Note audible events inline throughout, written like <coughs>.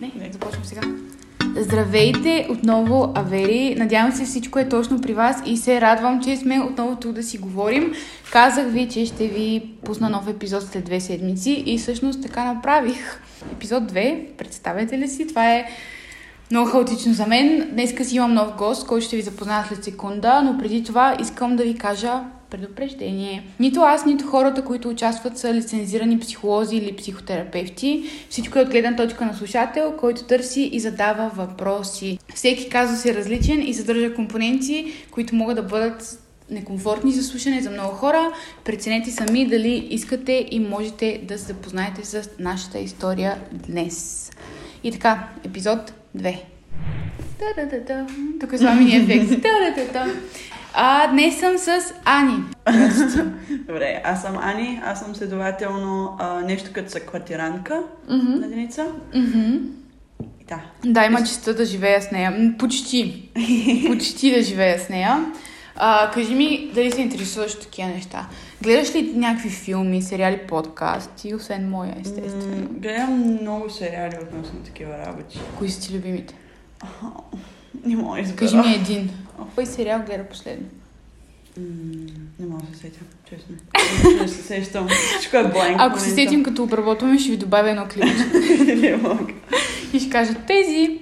Не, не, започвам сега. Здравейте отново, Авери. Надявам се всичко е точно при вас и се радвам, че сме отново тук да си говорим. Казах ви, че ще ви пусна нов епизод след две седмици и всъщност така направих. Епизод 2, представяте ли си? Това е много хаотично за мен. Днес си имам нов гост, който ще ви запозная след секунда, но преди това искам да ви кажа предупреждение. Нито аз, нито хората, които участват са лицензирани психолози или психотерапевти. Всичко е от гледна точка на слушател, който търси и задава въпроси. Всеки казус е различен и съдържа компоненти, които могат да бъдат некомфортни за слушане за много хора. Преценете сами дали искате и можете да се запознаете с нашата история днес. И така, епизод 2. Тук е с вами ефект. А днес съм с Ани. Добре, аз съм Ани, аз съм следователно а, нещо като съквартиранка Мгм. на Деница. И да. Да, има честа да живея с нея. Почти. <laughs> Почти да живея с нея. А, кажи ми дали се интересуваш от такива неща. Гледаш ли някакви филми, сериали, подкасти, освен моя, естествено? М, гледам много сериали относно такива работи. Кои са ти любимите? Не мога избера. Кажи ми един. Кой сериал гледа последно? Не мога да се сетя, честно. Не се сещам. Всичко е бланк. Ако се сетим като обработваме, ще ви добавя едно клипче. <laughs> не мога. И ще кажа тези.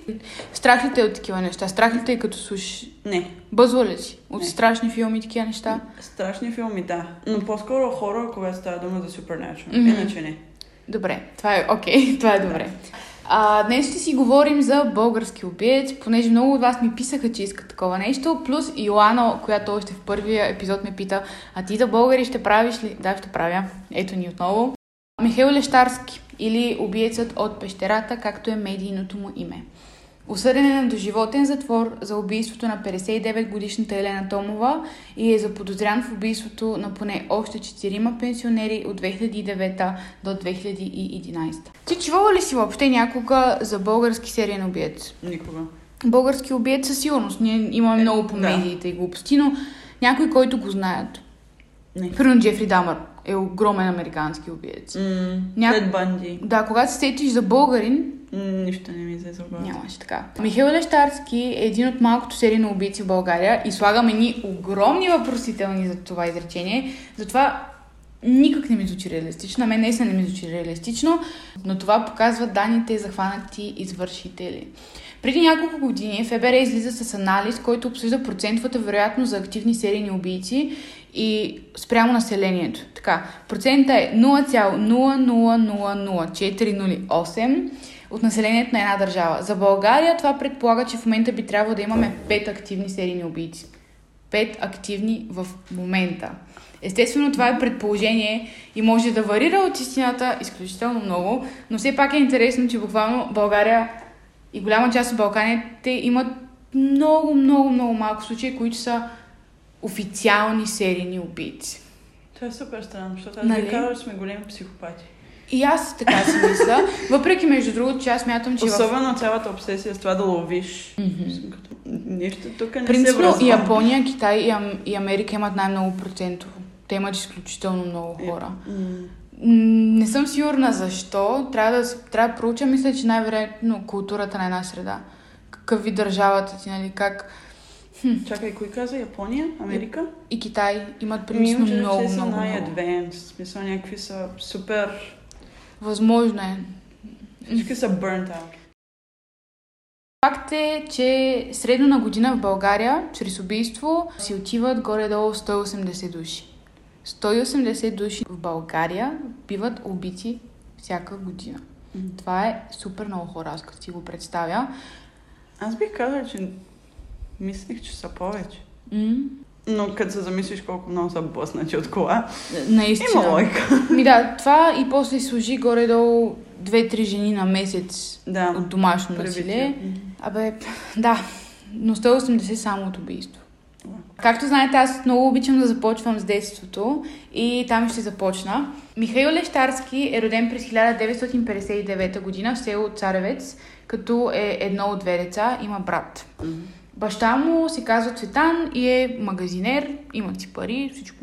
Страх ли те от такива неща? Страх ли те е като слушаш? Не. Бъзва ли си? От Не. страшни филми и такива неща? Страшни филми, да. Но по-скоро хора, когато става дума за Supernatural. Мгм. Иначе не. Добре, това е окей, <laughs> това е добре. А, днес ще си говорим за български убиец, понеже много от вас ми писаха, че искат такова нещо, плюс Йоана, която още в първия епизод ме пита, а ти за българи ще правиш ли? Да, ще правя. Ето ни отново. Михаил Лещарски или убиецът от пещерата, както е медийното му име. Осъден е на доживотен затвор за убийството на 59-годишната Елена Томова и е заподозрян в убийството на поне още 4 пенсионери от 2009 до 2011. Ти чувала ли си въобще някога за български сериен убиец? Никога. Български убиец със сигурност. Ние имаме Е, много по да. медиите и глупости, но някой, който го знаят. Не. Примерно Джефри Дамър е огромен американски убиец. М, Ня- Тед Банди. Да, когато се сетиш за българин, Нищо не ми се забавя. Нямаше така. Михаил Лещарски е един от малкото серийни убийци в България и слагаме ни огромни въпросителни за това изречение. Затова никак не ми звучи реалистично. На мен наистина не ми звучи реалистично, но това показват данните за хванати извършители. Преди няколко години ФБР излиза с анализ, който обсъжда процентовата вероятност за активни серийни убийци и спрямо населението. Така, процента е 0,0000408 от населението на една държава. За България това предполага, че в момента би трябвало да имаме 5 активни серийни убийци. 5 активни в момента. Естествено, това е предположение и може да варира от истината изключително много, но все пак е интересно, че буквално България и голяма част от Балканите имат много, много, много малко случаи, които са официални серийни убийци. Това е супер странно, защото аз Нали? ви казвам, че сме големи психопати. И аз така си мисля. Въпреки, между другото, че аз мятам, че в... Особено цялата обсесия с това да ловиш. Като, Нищо тук не се Принципно връзва. и Япония, Китай и, Ам- и Америка имат най-много процентово. Те имат изключително много Е, хора. М, Не съм сигурна защо. Трябва да, трябва да проуча, мисля, че най-вероятно културата на една среда. Какъв ви държавата ти, нали? Как Чакай, кой каза? Япония? Америка? и Китай имат принципно много, те са най-адвенс. В смисъл някакви са супер... Възможно е. Всички са burnt out. Факт е, че средно на година в България, чрез убийство, си отиват горе-долу 180 души. 180 души в България биват убити всяка година. Това е супер много хора, аз като си го представя. Аз бих казала, че мислих, че са повече. М- Но като се замислиш колко много са блъснати от кола, Наистина. има лойка. Ми да, това и после служи горе-долу две-три жени на месец Да. от домашно насилие. Абе, да, но 180 само от убийство. Както знаете, аз много обичам да започвам с детството и там ще започна. Михаил Лещарски е роден през 1959 година в село Царевец, като е едно от две деца, има брат. М. Баща му се казва Цветан и е магазинер, имат си пари, всичко.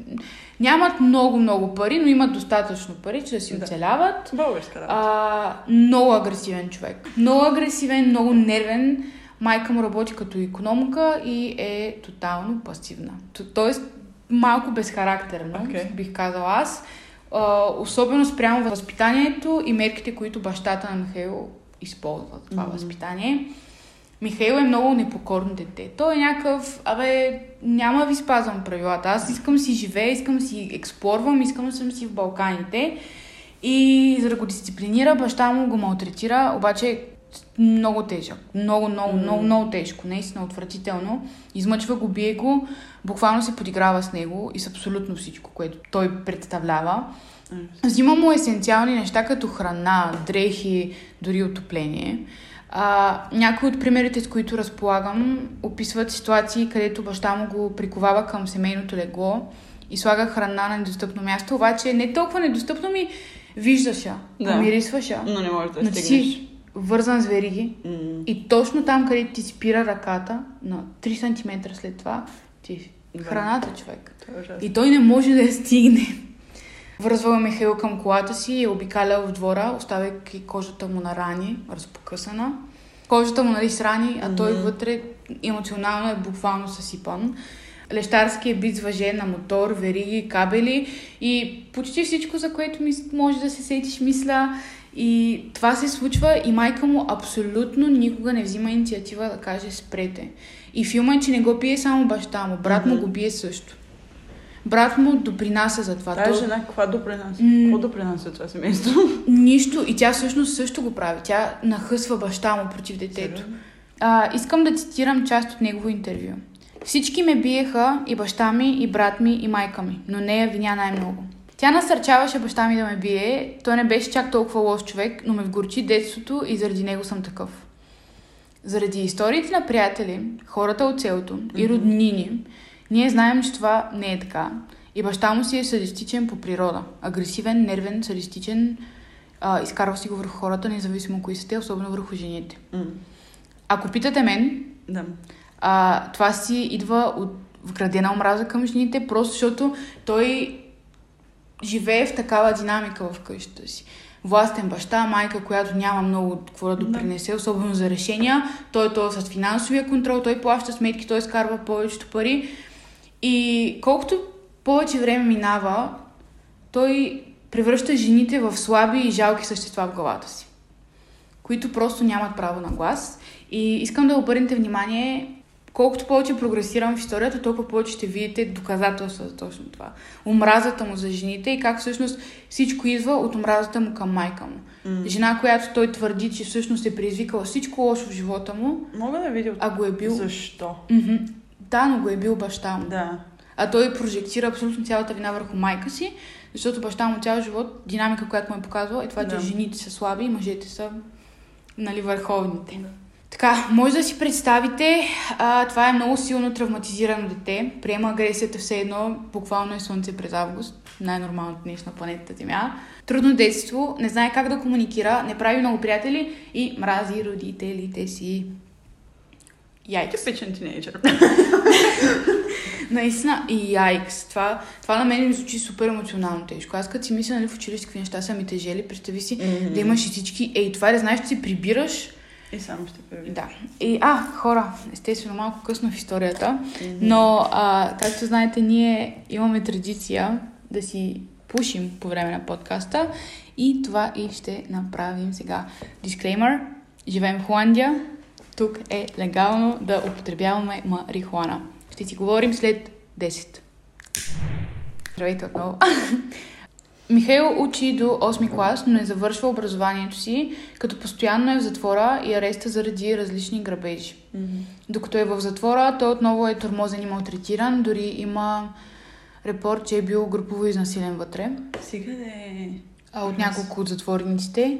Нямат много-много пари, но имат достатъчно пари, че да си Да. оцеляват. Българска работа. А, много агресивен човек. Много агресивен, много нервен. Майка му работи като економка и е тотално пасивна. Тоест, малко безхарактерно, Окей. бих казала аз. А, особено спрямо възпитанието и мерките, които бащата на Михаил използва това Мгм. възпитание. Михаил е много непокорно дете. Той е някакъв, абе, няма ви спазвам правилата. Аз искам си живея, искам си експлорвам, искам да съм си в Балканите. И за да го дисциплинира, баща му го малтретира, обаче много тежък. Много, много, М. много, много тежко. Наистина отвратително. Измъчва го, бие го, буквално се подиграва с него и с абсолютно всичко, което той представлява. Взима му есенциални неща, като храна, дрехи, дори отопление. А, някои от примерите, с които разполагам, описват ситуации, където баща му го приковава към семейното легло и слага храна на недостъпно място, обаче не толкова недостъпно ми виждаш я, Да. помирисваш я, Но не можеш да стигнеш. си вързан с вериги М. и точно там, където ти спира ръката, на 3 см след това, ти Да. храната човек. Е ужасно. И той не може да я стигне. Връзвал Михаил към колата си и е обикалял в двора, оставяйки кожата му на рани, разпокъсана. Кожата му нали с рани, а той Мгм. вътре емоционално е буквално съсипан. Лещарски е бит с въже на мотор, вериги, кабели и почти всичко, за което може да се сетиш, мисля. И това се случва и майка му абсолютно никога не взима инициатива да каже спрете. И филма е, че не го бие само баща му, брат му Мгм. го бие също. Брат му допринася за това. Тази Той- жена каква допринася? М. Какво допринася това семейство? Нищо. И тя всъщност също го прави. Тя нахъсва баща му против детето. А, искам да цитирам част от негово интервю. Всички ме биеха и баща ми, и брат ми, и майка ми, но нея виня най-много. Тя насърчаваше баща ми да ме бие, той не беше чак толкова лош човек, но ме вгорчи детството и заради него съм такъв. Заради историите на приятели, хората от селото и роднини, ние знаем, че това не е така. И баща му си е садистичен по природа. Агресивен, нервен, садистичен, а, изкарва си го върху хората, независимо кои са те, особено върху жените. М. Ако питате мен, Да. а, това си идва от вградена омраза към жените, просто защото той живее в такава динамика в къщата си. Властен баща, майка, която няма много какво да допринесе, особено за решения. Той е то с финансовия контрол, той плаща сметки, той скарва повечето пари. И колкото повече време минава, той превръща жените в слаби и жалки същества в главата си, които просто нямат право на глас. И искам да обърнете внимание, колкото повече прогресирам в историята, толкова повече ще видите доказателства за точно това. Омразата му за жените и как всъщност всичко идва от омразата му към майка му. М. Жена, която той твърди, че всъщност е предизвикала всичко лошо в живота му, Мога да видя а го е бил... защо. Мгм. Да, но го е бил баща му. Да. А той прожектира абсолютно цялата вина върху майка си, защото баща му цял живот, динамика, която му е показвала, е това, че Да. жените са слаби и мъжете са нали, върховните. Да. Така, може да си представите, а, това е много силно травматизирано дете, приема агресията все едно, буквално е слънце през август, най-нормалното нещо на планетата Земя. Трудно детство, не знае как да комуникира, не прави много приятели и мрази родителите си. Яйкс. Типичен тинейджър. Наистина, и яйкс. Това, това на мен ми звучи супер емоционално тежко. Аз като си мисля, нали, в училище какви неща са ми тежели, представи си да имаш и всички. Ей, това да знаеш, че си прибираш. И само ще преведа. Да. И, а, хора, естествено, малко късно в историята, но, а, както знаете, ние имаме традиция да си пушим по време на подкаста и това и ще направим сега. Дисклеймър. Живеем в Холандия. Тук е легално да употребяваме марихуана. Ще си говорим след 10. Здравейте отново. <laughs> Михаил учи до 8 клас, но не завършва образованието си, като постоянно е в затвора и ареста заради различни грабежи. Мгм. Докато е в затвора, той отново е тормозен и малтретиран, дори има репорт, че е бил групово изнасилен вътре Сега да е... а, от няколко от затворниците.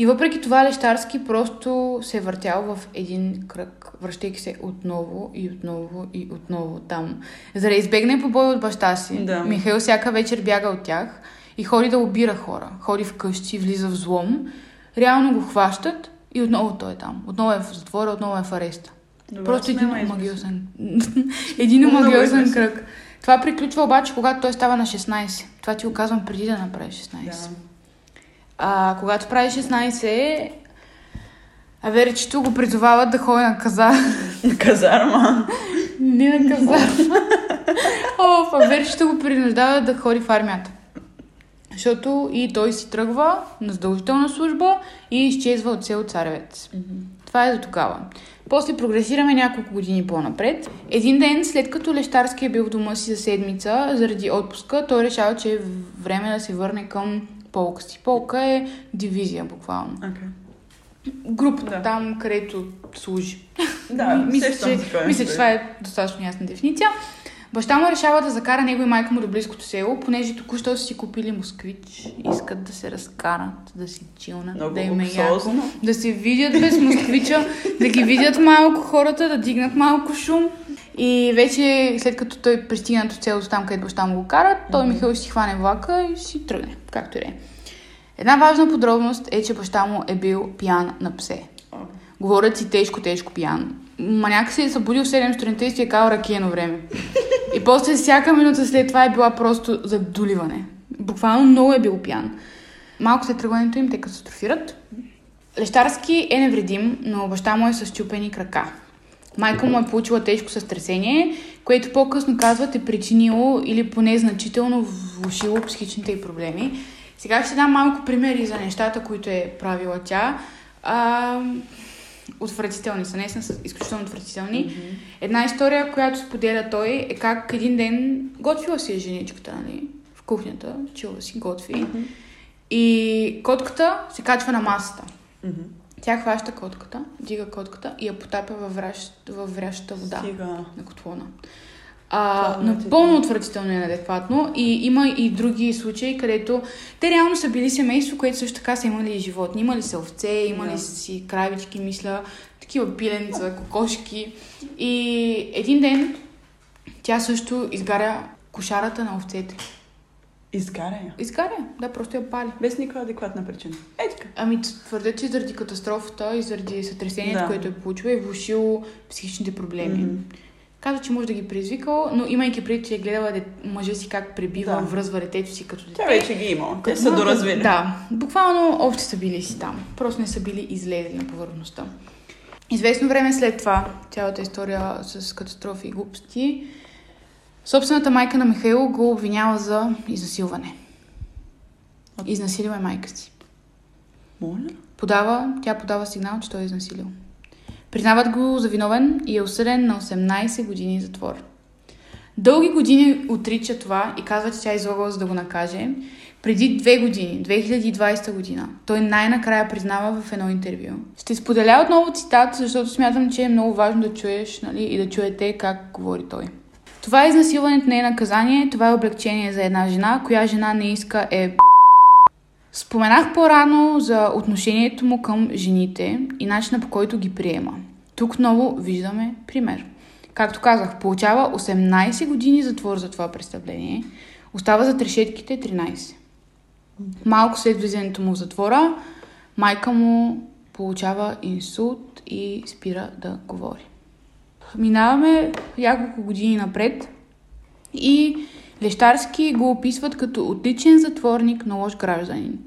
И въпреки това Лещарски просто се е въртял в един кръг, връщайки се отново и отново и отново там. За да избегне побой от баща си, Да. Михаил всяка вечер бяга от тях и ходи да обира хора. Ходи в къщи, влиза в злом. Реално го хващат и отново той е там. Отново е в затвора, отново е в ареста. Добре, Просто един омагиосен. <laughs> един омагиосен кръг. Това приключва обаче, когато той става на 16. Това ти го казвам преди да направи 16. Да. А, когато прави 16, Аверичето го призовават да ходи на каза. Казарма. Не на каза. О, Аверичето го принуждават да ходи в армията. Защото и той си тръгва на задължителна служба и изчезва от село Царевец. Това е до тогава. После прогресираме няколко години по-напред. Един ден, след като Лещарски е бил в дома си за седмица заради отпуска, той решава, че е време да се върне към полка си. Полка е дивизия, буквално. Окей. Групата Да. там, където служи. Да, <laughs> мисля, че, мисля, че това е достатъчно ясна дефиниция. Баща му решава да закара него и майка му до близкото село, понеже току-що са си купили москвич. Искат да се разкарат, да си чилнат, Много да им е яко. Да се видят без москвича, да ги видят малко хората, да дигнат малко шум. И вече, след като той пристигна до целото там, където баща му го кара, той Михаил ще си хване влака и си тръгне, както и да е. Една важна подробност е, че баща му е бил пиян на псе. Говорят си тежко, тежко пиян. Ма някак се е събудил в 7 сутринта и си е кал ракиено време. И после всяка минута след това е била просто за доливане. Буквално много е бил пиян. Малко след тръгването им те катастрофират. Лещарски е невредим, но баща му е с чупени крака. Майка му е получила тежко състресение, което по-късно казват е причинило или поне значително влушило психичните й проблеми. Сега ще дам малко примери за нещата, които е правила тя. А, отвратителни са, наистина са изключително отвратителни. Една история, която споделя той, е как един ден готвила си е женичката, нали, в кухнята, чила си, готви. И котката се качва на масата. мгм. Тя хваща котката, дига котката и я потапя във, вращ, във врящата вода Стига. на котлона. А, Това е напълно отвратително и неадекватно. И има и други случаи, където те реално са били семейство, което също така са имали животни. Имали са овце, имали Да. си кравички, мисля, такива пиленца, кокошки. И един ден тя също изгаря кошарата на овцете. Изгаря я. Изгаря, да, просто я пали. Без никаква адекватна причина. Е така. Ами твърдят, че заради катастрофата и заради сътресението, Да. което е получила, е влушило психичните проблеми. Мгм. Казва, че може да ги предизвикал, но имайки преди, че е гледала де... мъжа си как пребива, Да. връзва детето си като дете. Тя вече ги има. Те са доразвили. Да, буквално още са били си там. Просто не са били излезли на повърхността. Известно време след това, цялата история с катастрофи и глупости, собствената майка на Михаил го обвинява за изнасилване. Изнасилила е майка си. Моля? Подава, тя подава сигнал, че той е изнасилил. Признават го за виновен и е осъден на 18 години затвор. Дълги години отрича това и казва, че тя е излагала за да го накаже. Преди две години, 2020 година, той най-накрая признава в едно интервю. Ще споделя отново цитат, защото смятам, че е много важно да чуеш нали, и да чуете как говори той. Това изнасилването не е наказание, това е облегчение за една жена, коя жена не иска е Споменах по-рано за отношението му към жените и начина по който ги приема. Тук отново виждаме пример. Както казах, получава 18 години затвор за това престъпление, остава за трешетките 13. Малко след влизането му в затвора, майка му получава инсулт и спира да говори. Минаваме няколко години напред и Лещарски го описват като отличен затворник, но лош гражданин.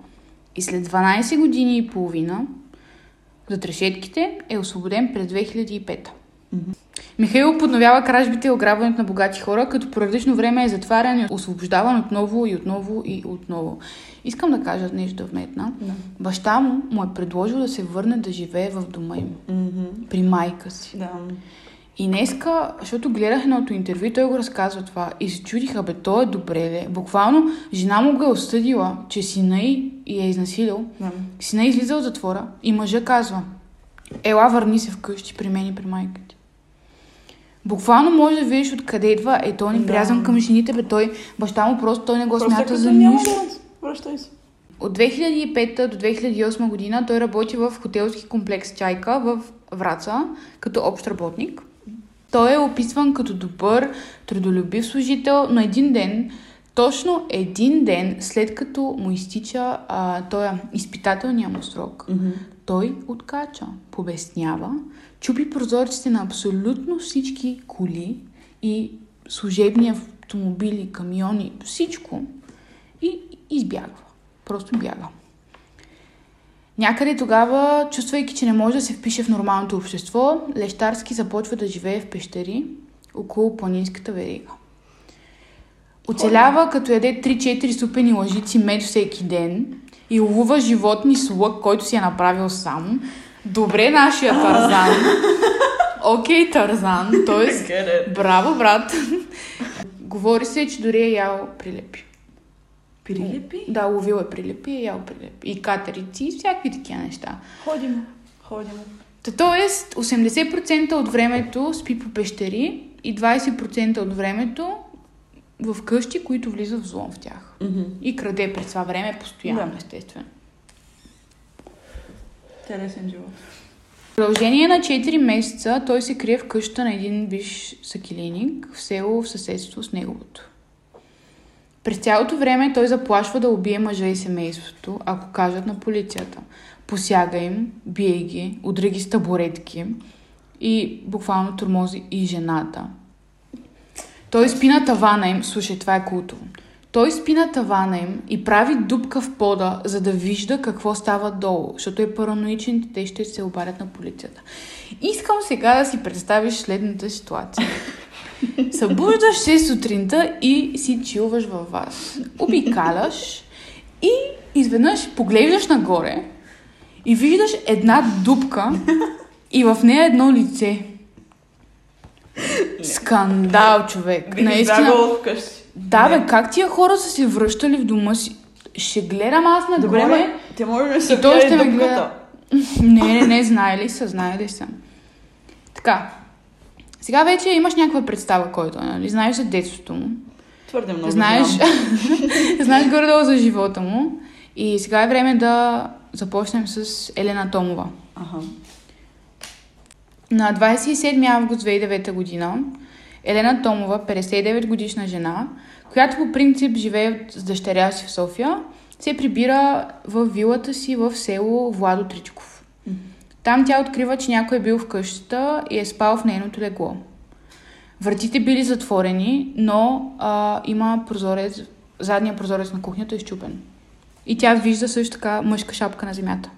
И след 12 години и половина за трешетките е освободен през 2005. Михаил подновява кражбите и ограбването на богати хора, като по различно време е затварян и освобождаван отново и отново и отново. Искам да кажа нещо да вметна. Да. Баща му му е предложил да се върне да живее в дома им, Мгм. при майка си. Да. И днеска, защото гледах едното интервю, и той го разказва това и се чудиха, бе, то е добре, ли? Буквално жена му го е осъдила, че сина й и е изнасилил. Да. Сина е излиза от затвора и мъжа казва, ела върни се вкъщи при мен и при майка ти. Буквално може да видиш откъде идва, е той не прязан Да. към жените, бе той, баща му просто той не го Просто смята за нищо. Връщай се. От 2005 до 2008 година той работи в хотелски комплекс Чайка в Враца като общ работник. Той е описван като добър, трудолюбив служител, но един ден Точно един ден след като му изтича а, този изпитателния му срок, Мгм. той откача, побеснява, чупи прозорците на абсолютно всички коли и служебни автомобили, камиони, всичко и избягва. Просто бяга. Някъде тогава, чувствайки, че не може да се впише в нормалното общество, Лещарски започва да живее в пещери около планинската верига. Оцелява като яде 3-4 супени лъжици мед всеки ден и ловува животни с лък, който си е направил сам. Добре, нашия Тарзан. Окей, Тарзан. Тоест, браво, брат. Говори се, че дори е ял прилепи. Прилепи? Да, ловил е прилепи и е ял прилепи. И катерици, и всякакви такива неща. Ходим. Ходим. Та, тоест, 80% от времето спи по пещери и 20% от времето в къщи, които влиза взлом в тях. Мгм. И краде през това време постоянно, Да. естествено. Телесен живот. В продължение на 4 месеца той се крие в къщата на един виш сакилиник в село в съседство с неговото. През цялото време той заплашва да убие мъжа и семейството, ако кажат на полицията. Посяга им, бие ги, удра ги с табуретки и буквално тормози и жената. Той спи на тавана им, слушай, това е култово. Той спи на тавана им и прави дупка в пода, за да вижда какво става долу, защото е параноичен те ще се обадят на полицията. Искам сега да си представиш следната ситуация. Събуждаш се сутринта и си чилваш във вас. Обикаляш и изведнъж поглеждаш нагоре и виждаш една дупка и в нея едно лице. Скандал, човек. Бих Наистина. Да, бе, как тия хора са се връщали в дома си? Ще гледам аз нагоре. Добре, ме, те може да се И той ще ме гледа. <laughs> Не, не, не, знаели са, знаели са. Така. Сега вече имаш някаква представа който е, нали? Знаеш за детството му. Твърде много знаеш, <laughs> знаеш горе-долу за живота му. И сега е време да започнем с Елена Томова. Аха. На 27 август 2009 година Елена Томова, 59 годишна жена, която по принцип живее с дъщеря си в София, се прибира в вилата си в село Владо Тричков. Мгм. Там тя открива, че някой е бил в къщата и е спал в нейното легло. Вратите били затворени, но а, има прозорец, задния прозорец на кухнята е изчупен. И тя вижда също така мъжка шапка на земята.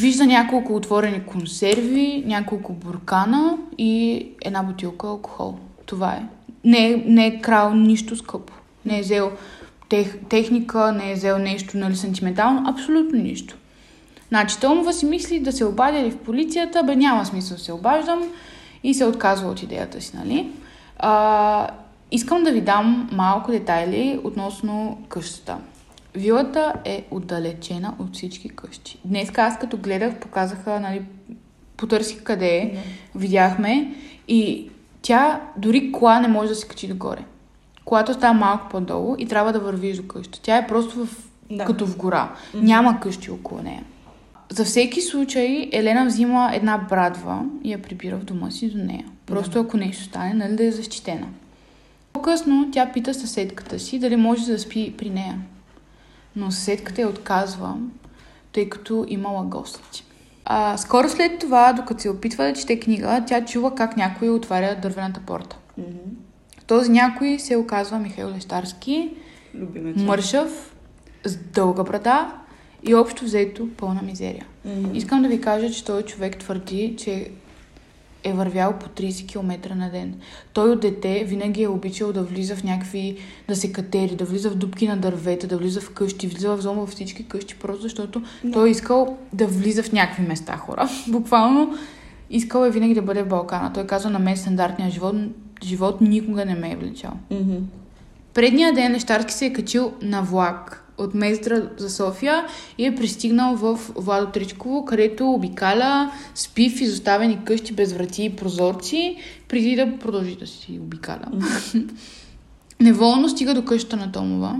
Вижда няколко отворени консерви, няколко буркана и една бутилка алкохол. Това е. Не, не е крал нищо скъпо. Не е взел тех, техника, не е взел нещо нали, сантиментално, абсолютно нищо. Значи Томова си мисли да се обадя ли в полицията, бе няма смисъл да се обаждам и се отказва от идеята си, нали? А, искам да ви дам малко детайли относно къщата. Вилата е отдалечена от всички къщи. Днес аз като гледах, показаха, нали, потърсих къде е, видяхме и тя дори кола не може да се качи догоре. Колата става малко по-долу и трябва да вървиш до къща. Тя е просто в, Да. като в гора. Мгм. Няма къщи около нея. За всеки случай Елена взима една брадва и я прибира в дома си до нея. Просто ако нещо стане, нали да е защитена. По-късно тя пита съседката си дали може да спи при нея. Но съседката я отказва, тъй като имала гости. А, скоро след това, докато се опитва да чете книга, тя чува как някой отваря дървената порта. Мгм. Този някой се оказва Михаил Лещарски, Любимец. мършав, с дълга брада и общо взето пълна мизерия. Мгм. Искам да ви кажа, че този човек твърди, че е вървял по 30 км на ден. Той от дете винаги е обичал да влиза в някакви, да се катери, да влиза в дупки на дървета, да влиза в къщи, влиза в зома във всички къщи, просто защото Да. той е искал да влиза в някакви места хора. <laughs> Буквално искал е винаги да бъде в Балкана. Той казва на мен стандартния живот, живот никога не ме е влечал. Мгм. Предния ден Лещарски се е качил на влак от Мездра за София и е пристигнал в Владо Тричково, където обикаля, спи в изоставени къщи без врати и прозорци, преди да продължи да си обикаля. <laughs> Неволно стига до къщата на Томова,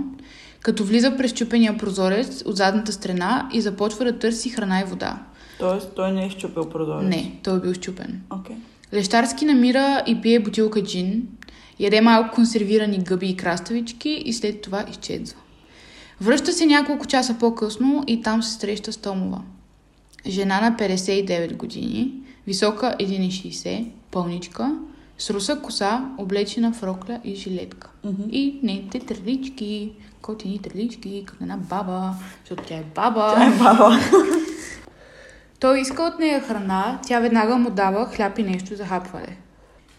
като влиза през чупения прозорец от задната страна и започва да търси храна и вода. Тоест, той не е изчупил прозорец. Не, той е бил щупен. Окей. Лещарски намира и пие бутилка джин Яде малко консервирани гъби и краставички и след това изчезва. Връща се няколко часа по-късно и там се среща с Томова. Жена на 59 години, висока 1,60, пълничка, с руса коса, облечена в рокля и жилетка. Мгм. И нейните трелички, котини трелички, като една баба, защото тя е баба. Тя е баба. <laughs> Той иска от нея храна, тя веднага му дава хляб и нещо за хапване.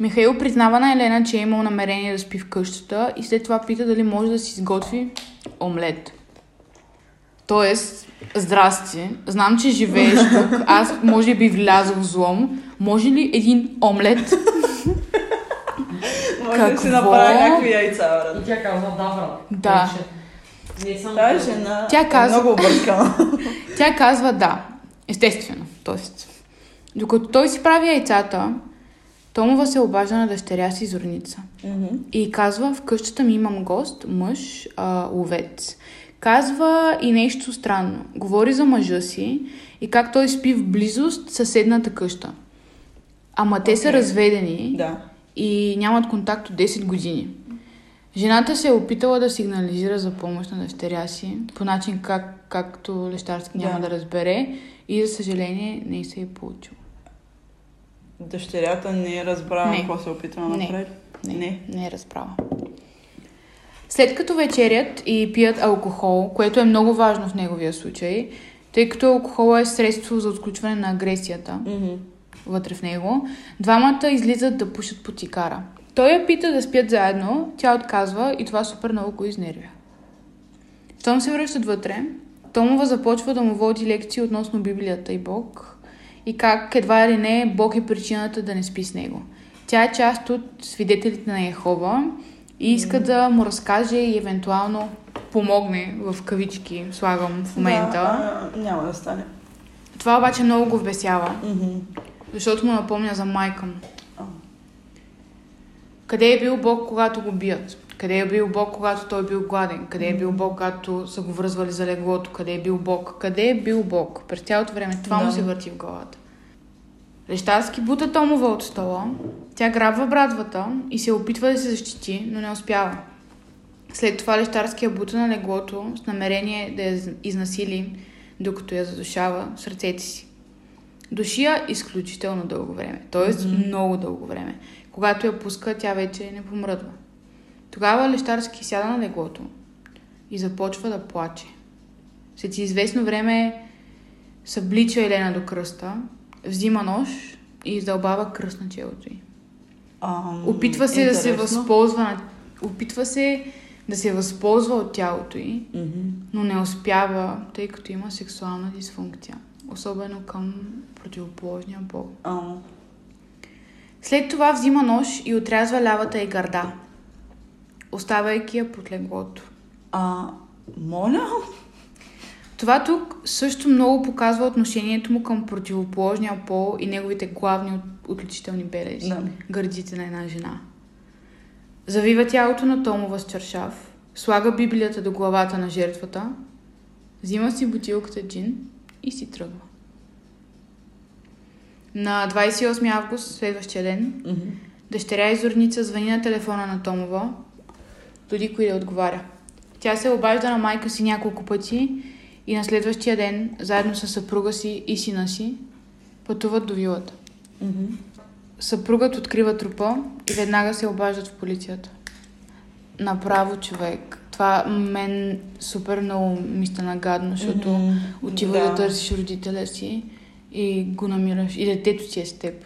Михаил признава на Елена, че е имал намерение да спи в къщата и след това пита дали може да си изготви омлет. Тоест, здрасти, знам, че живееш тук, аз може би влязох в злом, може ли един омлет? <laughs> Може да си Какво? направи някакви яйца, И брат. тя казва, да, брат. Да. Не съм Тази жена Тя е казва- много объркана. <laughs> Тя казва да, естествено, тоест. Докато той си прави яйцата, Томова се обажда на дъщеря си Зорница. Мгм. И казва, в къщата ми имам гост, мъж, а, ловец. Казва и нещо странно. Говори за мъжа си и как той спи в близост съседната къща. Ама те са Окей. разведени Да. и нямат контакт от 10 години. Жената се е опитала да сигнализира за помощ на дъщеря си, по начин как, както Лещарски няма Да. да разбере и за съжаление не се е получило. Дъщерята не е разбрала Не. какво се опитва да направи. Не, Не. не. не е разбрала. След като вечерят и пият алкохол, което е много важно в неговия случай, тъй като алкохол е средство за отключване на агресията Мгм. вътре в него, двамата излизат да пушат по цигара. Той я пита да спят заедно, тя отказва и това супер много го изнервя. Щом се връщат вътре, Томова започва да му води лекции относно Библията и Бог и как едва ли не Бог е причината да не спи с него. Тя е част от свидетелите на Яхова и иска да му разкаже и евентуално помогне в кавички, слагам в момента. Да, а, няма да стане. Това обаче много го вбесява, защото му напомня за майка му. Къде е бил Бог, когато го бият? Къде е бил Бог, когато той е бил гладен? Къде е бил Бог, когато са го връзвали за леглото? Къде е бил Бог? Къде е бил Бог? През цялото време това му Да. се върти в главата. Лещарски бута Томова от стола. Тя грабва брадвата и се опитва да се защити, но не успява. След това Лещарски я бута на леглото с намерение да я изнасили, докато я задушава с ръцете си. Души я изключително дълго време, т.е. Мгм. много дълго време. Когато я пуска, тя вече не помръдва. Тогава Лещарски сяда на леглото и започва да плаче. След известно време съблича Елена до кръста, взима нож и издълбава кръст на челото й. Опитва се да се интересно. възползва на... Опитва се да се възползва от тялото й, Мгм. но не успява, тъй като има сексуална дисфункция. Особено към противоположния пол. Ам, След това взима нож и отрязва лявата й гърда, оставяйки я под леглото. А, моля? Това тук също много показва отношението му към противоположния пол и неговите главни от- отличителни бележи. Да. Гърдите на една жена. Завива тялото на Томова с чершав, слага Библията до главата на жертвата, взима си бутилката джин и си тръгва. На 28 август, следващия ден, Мгм. Дъщеря и Зорница звъни на телефона на Томова, доди кой да отговаря. Тя се обажда на майка си няколко пъти и на следващия ден, заедно с съпруга си и сина си, пътуват до вилата. Мгм. Съпругът открива трупа и веднага се обаждат в полицията. Направо човек. Това мен супер много ми стана гадно, защото Мгм. отива да. да търсиш родителя си и го намираш. И детето си е с теб.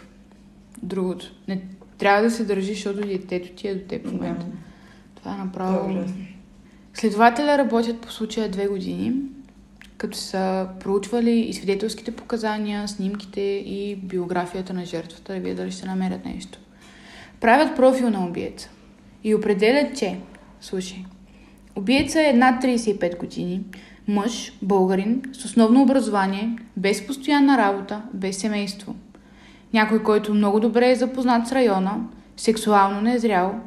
Другото. Не трябва да се държиш, защото детето ти е до теб в момента. Да. Това е Това е направо... ужасно. Следователя работят по случая две години, като са проучвали и свидетелските показания, снимките и биографията на жертвата, да видят дали ще намерят нещо. Правят профил на убиеца и определят, че, слушай, убиеца е над 35 години, мъж, българин, с основно образование, без постоянна работа, без семейство. Някой, който много добре е запознат с района, сексуално незрял,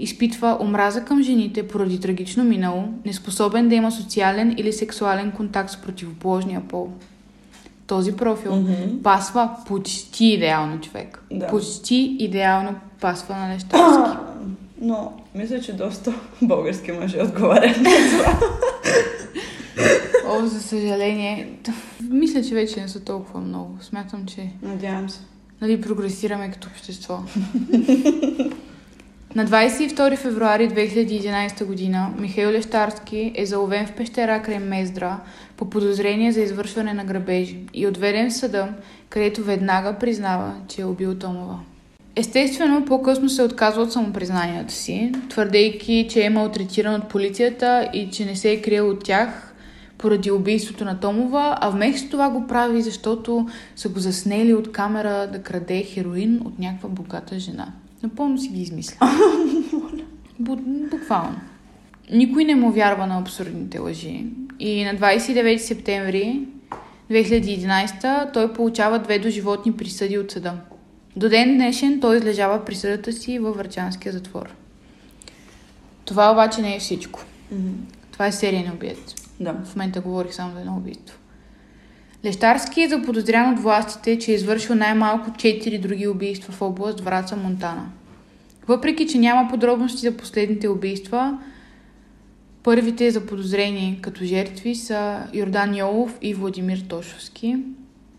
изпитва омраза към жените поради трагично минало, неспособен да има социален или сексуален контакт с противоположния пол. Този профил Мгм. пасва почти идеално човек. Да. Почти идеално пасва на Лещарски. <coughs> Но мисля, че доста български мъже отговарят на това. О, за съжаление. Мисля, че вече не са толкова много. Смятам, че Надявам се. нали, прогресираме като общество. <laughs> На 22 февруари 2011 година Михаил Лещарски е заловен в пещера край Мездра по подозрение за извършване на грабежи и отведен в съда, където веднага признава, че е убил Томова. Естествено, по-късно се отказва от самопризнанията си, твърдейки, че е малтретиран от полицията и че не се е криел от тях поради убийството на Томова, а вместо това го прави, защото са го заснели от камера да краде хероин от някаква богата жена. Напълно си ги измисля. <laughs> Бу- буквално. Никой не му вярва на абсурдните лъжи. И на 29 септември 2011 той получава две доживотни присъди от съда. До ден днешен той излежава присъдата си във Врачанския затвор. Това обаче не е всичко. Мгм. Това е сериен убиец. Да. В момента говорих само за едно убийство. Лещарски е заподозрян от властите, че е извършил най-малко 4 други убийства в област Враца, Монтана. Въпреки, че няма подробности за последните убийства, първите заподозрени като жертви са Йордан Йолов и Владимир Тошовски.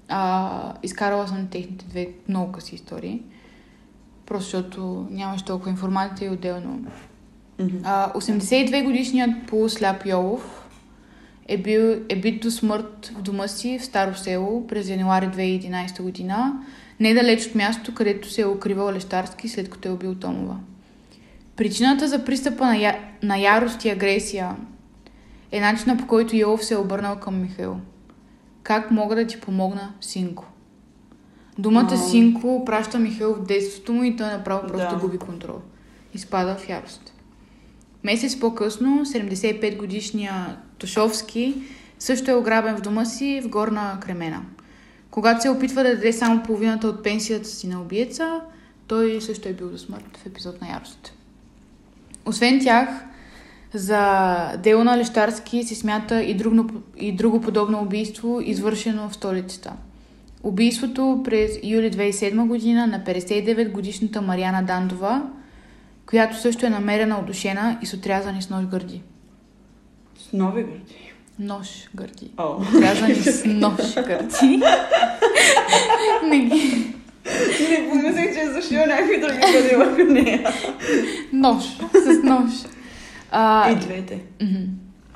А, изкарала съм техните две много къси истории, просто защото нямаше толкова информация и отделно а, 82 годишният полусляп Йолов е, бил, е бит до смърт в дома си в Старо село през януари 2011 година, недалеч от мястото, където се е укривал Лещарски след като е убил Томова. Причината за пристъпа на, я... на ярост и агресия е начина по който Йолов се е обърнал към Михаил. Как мога да ти помогна, синко? Думата А. синко праща Михаил в детството му и той направо просто Да. губи контрол. Изпада в ярост. Месец по-късно 75 годишния Тошовски също е ограбен в дома си в Горна Кремена. Когато се опитва да даде само половината от пенсията си на убиеца, той също е бил до смърт в епизод на ярост. Освен тях, за дело на Лещарски се смята и друго, и друго подобно убийство, извършено в столицата. Убийството през юли 2007 година на 59 годишната Мариана Дандова, която също е намерена удушена и с отрязани с нож гърди. С нови гърди. Нож гърди. О. Отрязани с нож гърди. Не ги. Не помислих, че е зашил някакви други гърди върху нея. Нож. С нож. А, И двете.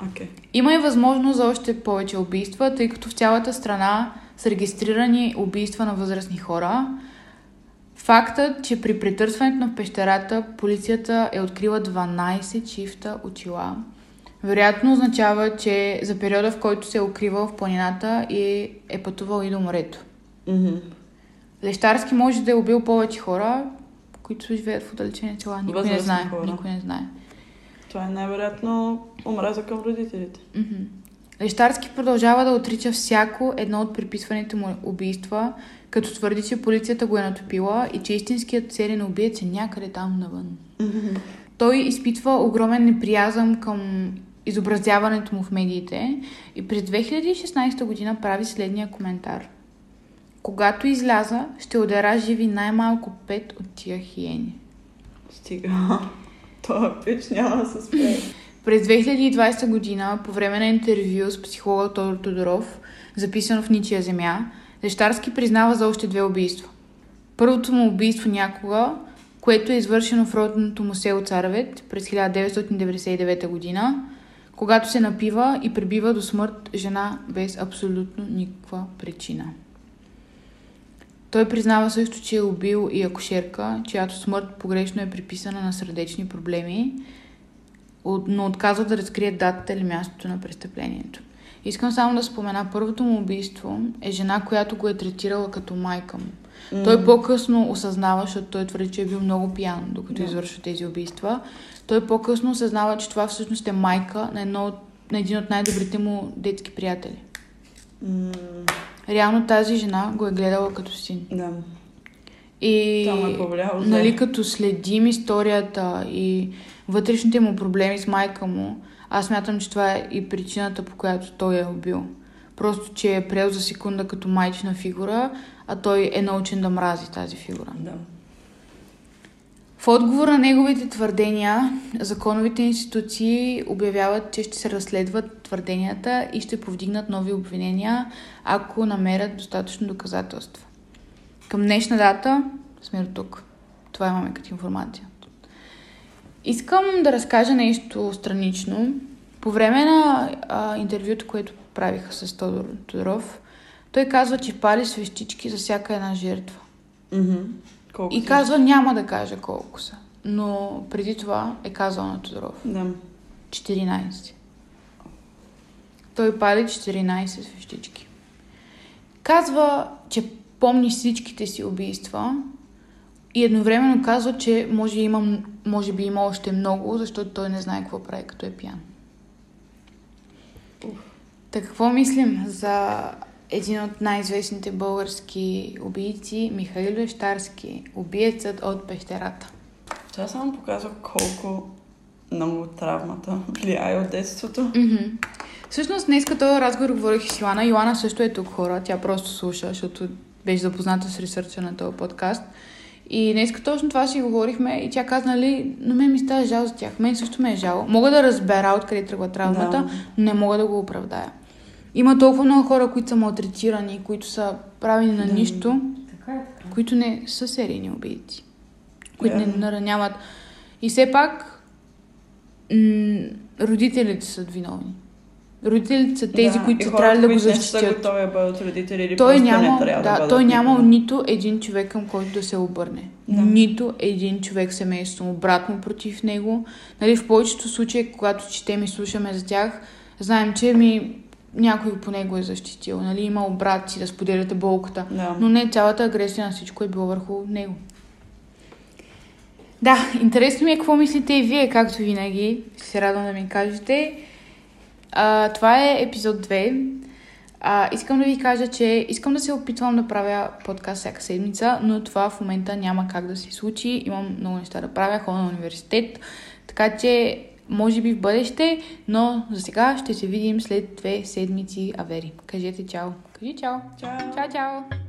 Окей. Има и възможност за още повече убийства, тъй като в цялата страна са регистрирани убийства на възрастни хора. Фактът, че при претърсването на пещерата полицията е открила 12 чифта очила, вероятно означава, че за периода, в който се е укривал в планината и е пътувал и до морето. Мгм. Лещарски може да е убил повече хора, които живеят в отдалечени села. Никой не Възрастни знае. хора. Никой не знае. Това е най-вероятно омраза към родителите. Мгм. Лещарски продължава да отрича всяко едно от приписваните му убийства, като твърди, че полицията го е натопила и че истинският сериен убиец е някъде там навън. Той изпитва огромен неприязъм към изобразяването му в медиите и през 2016 година прави следния коментар. Когато изляза, ще удара живи най-малко пет от тия хиени. Стига. <laughs> Това пич няма да се спре. През 2020 година, по време на интервю с психолога Тодор Тодоров, записано в Ничия земя, Лещарски признава за още две убийства. Първото му убийство някога, което е извършено в родното му село Царевет през 1999 година, когато се напива и прибива до смърт жена без абсолютно никаква причина. Той признава също, че е убил и акушерка, чиято смърт погрешно е приписана на сърдечни проблеми, но отказва да разкрие датата или мястото на престъплението. Искам само да спомена, първото му убийство е жена, която го е третирала като майка му. Той по-късно осъзнава, защото той твърди, че е бил много пиян, докато Да. извършва тези убийства. Той по-късно осъзнава, че това всъщност е майка на, едно на един от най-добрите му детски приятели. М, Реално тази жена го е гледала като син. Да. И Това ме е нали, като следим историята и вътрешните му проблеми с майка му, аз мятам, че това е и причината, по която той е убил. Просто, че е приел за секунда като майчина фигура, а той е научен да мрази тази фигура. Да. В отговор на неговите твърдения, законовите институции обявяват, че ще се разследват твърденията и ще повдигнат нови обвинения, ако намерят достатъчно доказателства. Към днешна дата сме до тук. Това имаме като информация. Искам да разкажа нещо странично. По време на а, интервюто, което правиха с Тодор Тодоров, той казва, че пали свещички за всяка една жертва. Мгм. Колко И си? казва, няма да каже колко са. Но преди това е казал на Тодоров. Да. 14. Той пали 14 свещички. Казва, че помни всичките си убийства и едновременно казва, че може, има, може би има още много, защото той не знае какво прави, като е пиян. Така какво мислим за един от най-известните български убийци, Михаил Вещарски, убиецът от пещерата? Това само показва колко много травмата влияе от детството. Мгм. Всъщност, днес като разговор говорих с Йоана. Йоана също е тук хора. Тя просто слуша, защото беше запозната с ресърча на този подкаст. И днес точно това си говорихме и тя каза, нали, на мен ми става жал за тях. Мен също ме е жал. Мога да разбера откъде тръгва травмата, Да. но не мога да го оправдая. Има толкова много хора, които са малтретирани, които са правени на Да. нищо, Така е така. които не са серийни убийци, които не Вярно. нараняват. И все пак м- родителите са виновни. Родителите са тези, които са трябвали да го които не са защитят. готови да бъдат родители или Той няма, не трябва да, да, бъдат той няма никога. нито един човек към който да се обърне. Да. Нито един човек в семейството му, брат му против него. Нали, в повечето случаи, когато четем и слушаме за тях, знаем, че ми някой по него е защитил. Нали, имал брат си да споделяте болката. Да. Но не цялата агресия на всичко е било върху него. Да, интересно ми е какво мислите и вие, както винаги. Ще се радвам да ми кажете. А, това е епизод 2. А, искам да ви кажа, че искам да се опитвам да правя подкаст всяка седмица, но това в момента няма как да се случи. Имам много неща да правя, ходя на университет, така че може би в бъдеще, но за сега ще се видим след две седмици авери. Кажете чао. Кажи чао. Чао. Чао, чао.